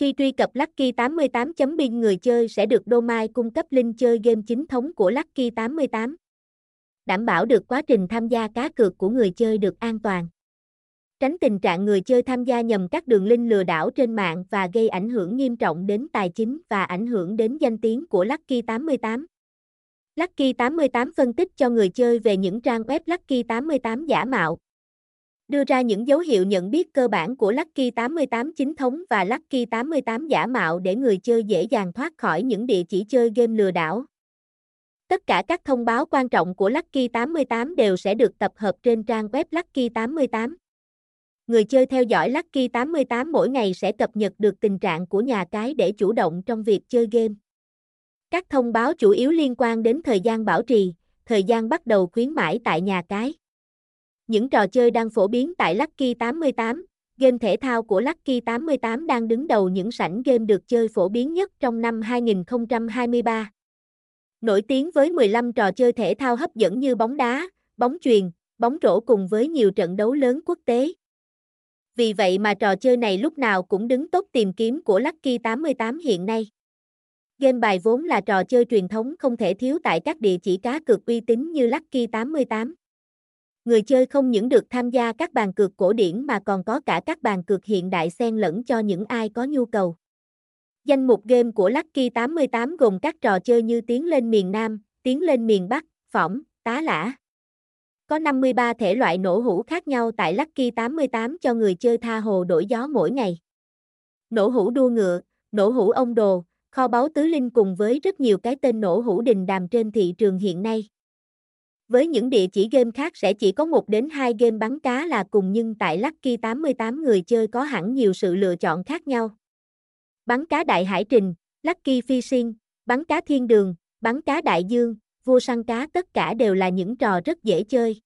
Khi truy cập Lucky 88.bin người chơi sẽ được Domain cung cấp link chơi game chính thống của Lucky 88. Đảm bảo được quá trình tham gia cá cược của người chơi được an toàn. Tránh tình trạng người chơi tham gia nhầm các đường link lừa đảo trên mạng và gây ảnh hưởng nghiêm trọng đến tài chính và ảnh hưởng đến danh tiếng của Lucky 88. Lucky 88 phân tích cho người chơi về những trang web Lucky 88 giả mạo. Đưa ra những dấu hiệu nhận biết cơ bản của Lucky 88 chính thống và Lucky 88 giả mạo để người chơi dễ dàng thoát khỏi những địa chỉ chơi game lừa đảo. Tất cả các thông báo quan trọng của Lucky 88 đều sẽ được tập hợp trên trang web Lucky 88. Người chơi theo dõi Lucky 88 mỗi ngày sẽ cập nhật được tình trạng của nhà cái để chủ động trong việc chơi game. Các thông báo chủ yếu liên quan đến thời gian bảo trì, thời gian bắt đầu khuyến mãi tại nhà cái. Những trò chơi đang phổ biến tại Lucky 88, game thể thao của Lucky 88 đang đứng đầu những sảnh game được chơi phổ biến nhất trong năm 2023. Nổi tiếng với 15 trò chơi thể thao hấp dẫn như bóng đá, bóng chuyền, bóng rổ cùng với nhiều trận đấu lớn quốc tế. Vì vậy mà trò chơi này lúc nào cũng đứng tốt tìm kiếm của Lucky 88 hiện nay. Game bài vốn là trò chơi truyền thống không thể thiếu tại các địa chỉ cá cược uy tín như Lucky 88. Người chơi không những được tham gia các bàn cược cổ điển mà còn có cả các bàn cược hiện đại xen lẫn cho những ai có nhu cầu. Danh mục game của Lucky 88 gồm các trò chơi như Tiến lên miền Nam, Tiến lên miền Bắc, Phỏng, Tá Lả. Có 53 thể loại nổ hũ khác nhau tại Lucky 88 cho người chơi tha hồ đổi gió mỗi ngày. Nổ hũ đua ngựa, nổ hũ ông đồ, kho báu tứ linh cùng với rất nhiều cái tên nổ hũ đình đàm trên thị trường hiện nay. Với những địa chỉ game khác sẽ chỉ có một đến hai game bắn cá là cùng nhưng tại Lucky 88 người chơi có hẳn nhiều sự lựa chọn khác nhau. Bắn cá đại hải trình, Lucky Fishing, bắn cá thiên đường, bắn cá đại dương, vua săn cá tất cả đều là những trò rất dễ chơi.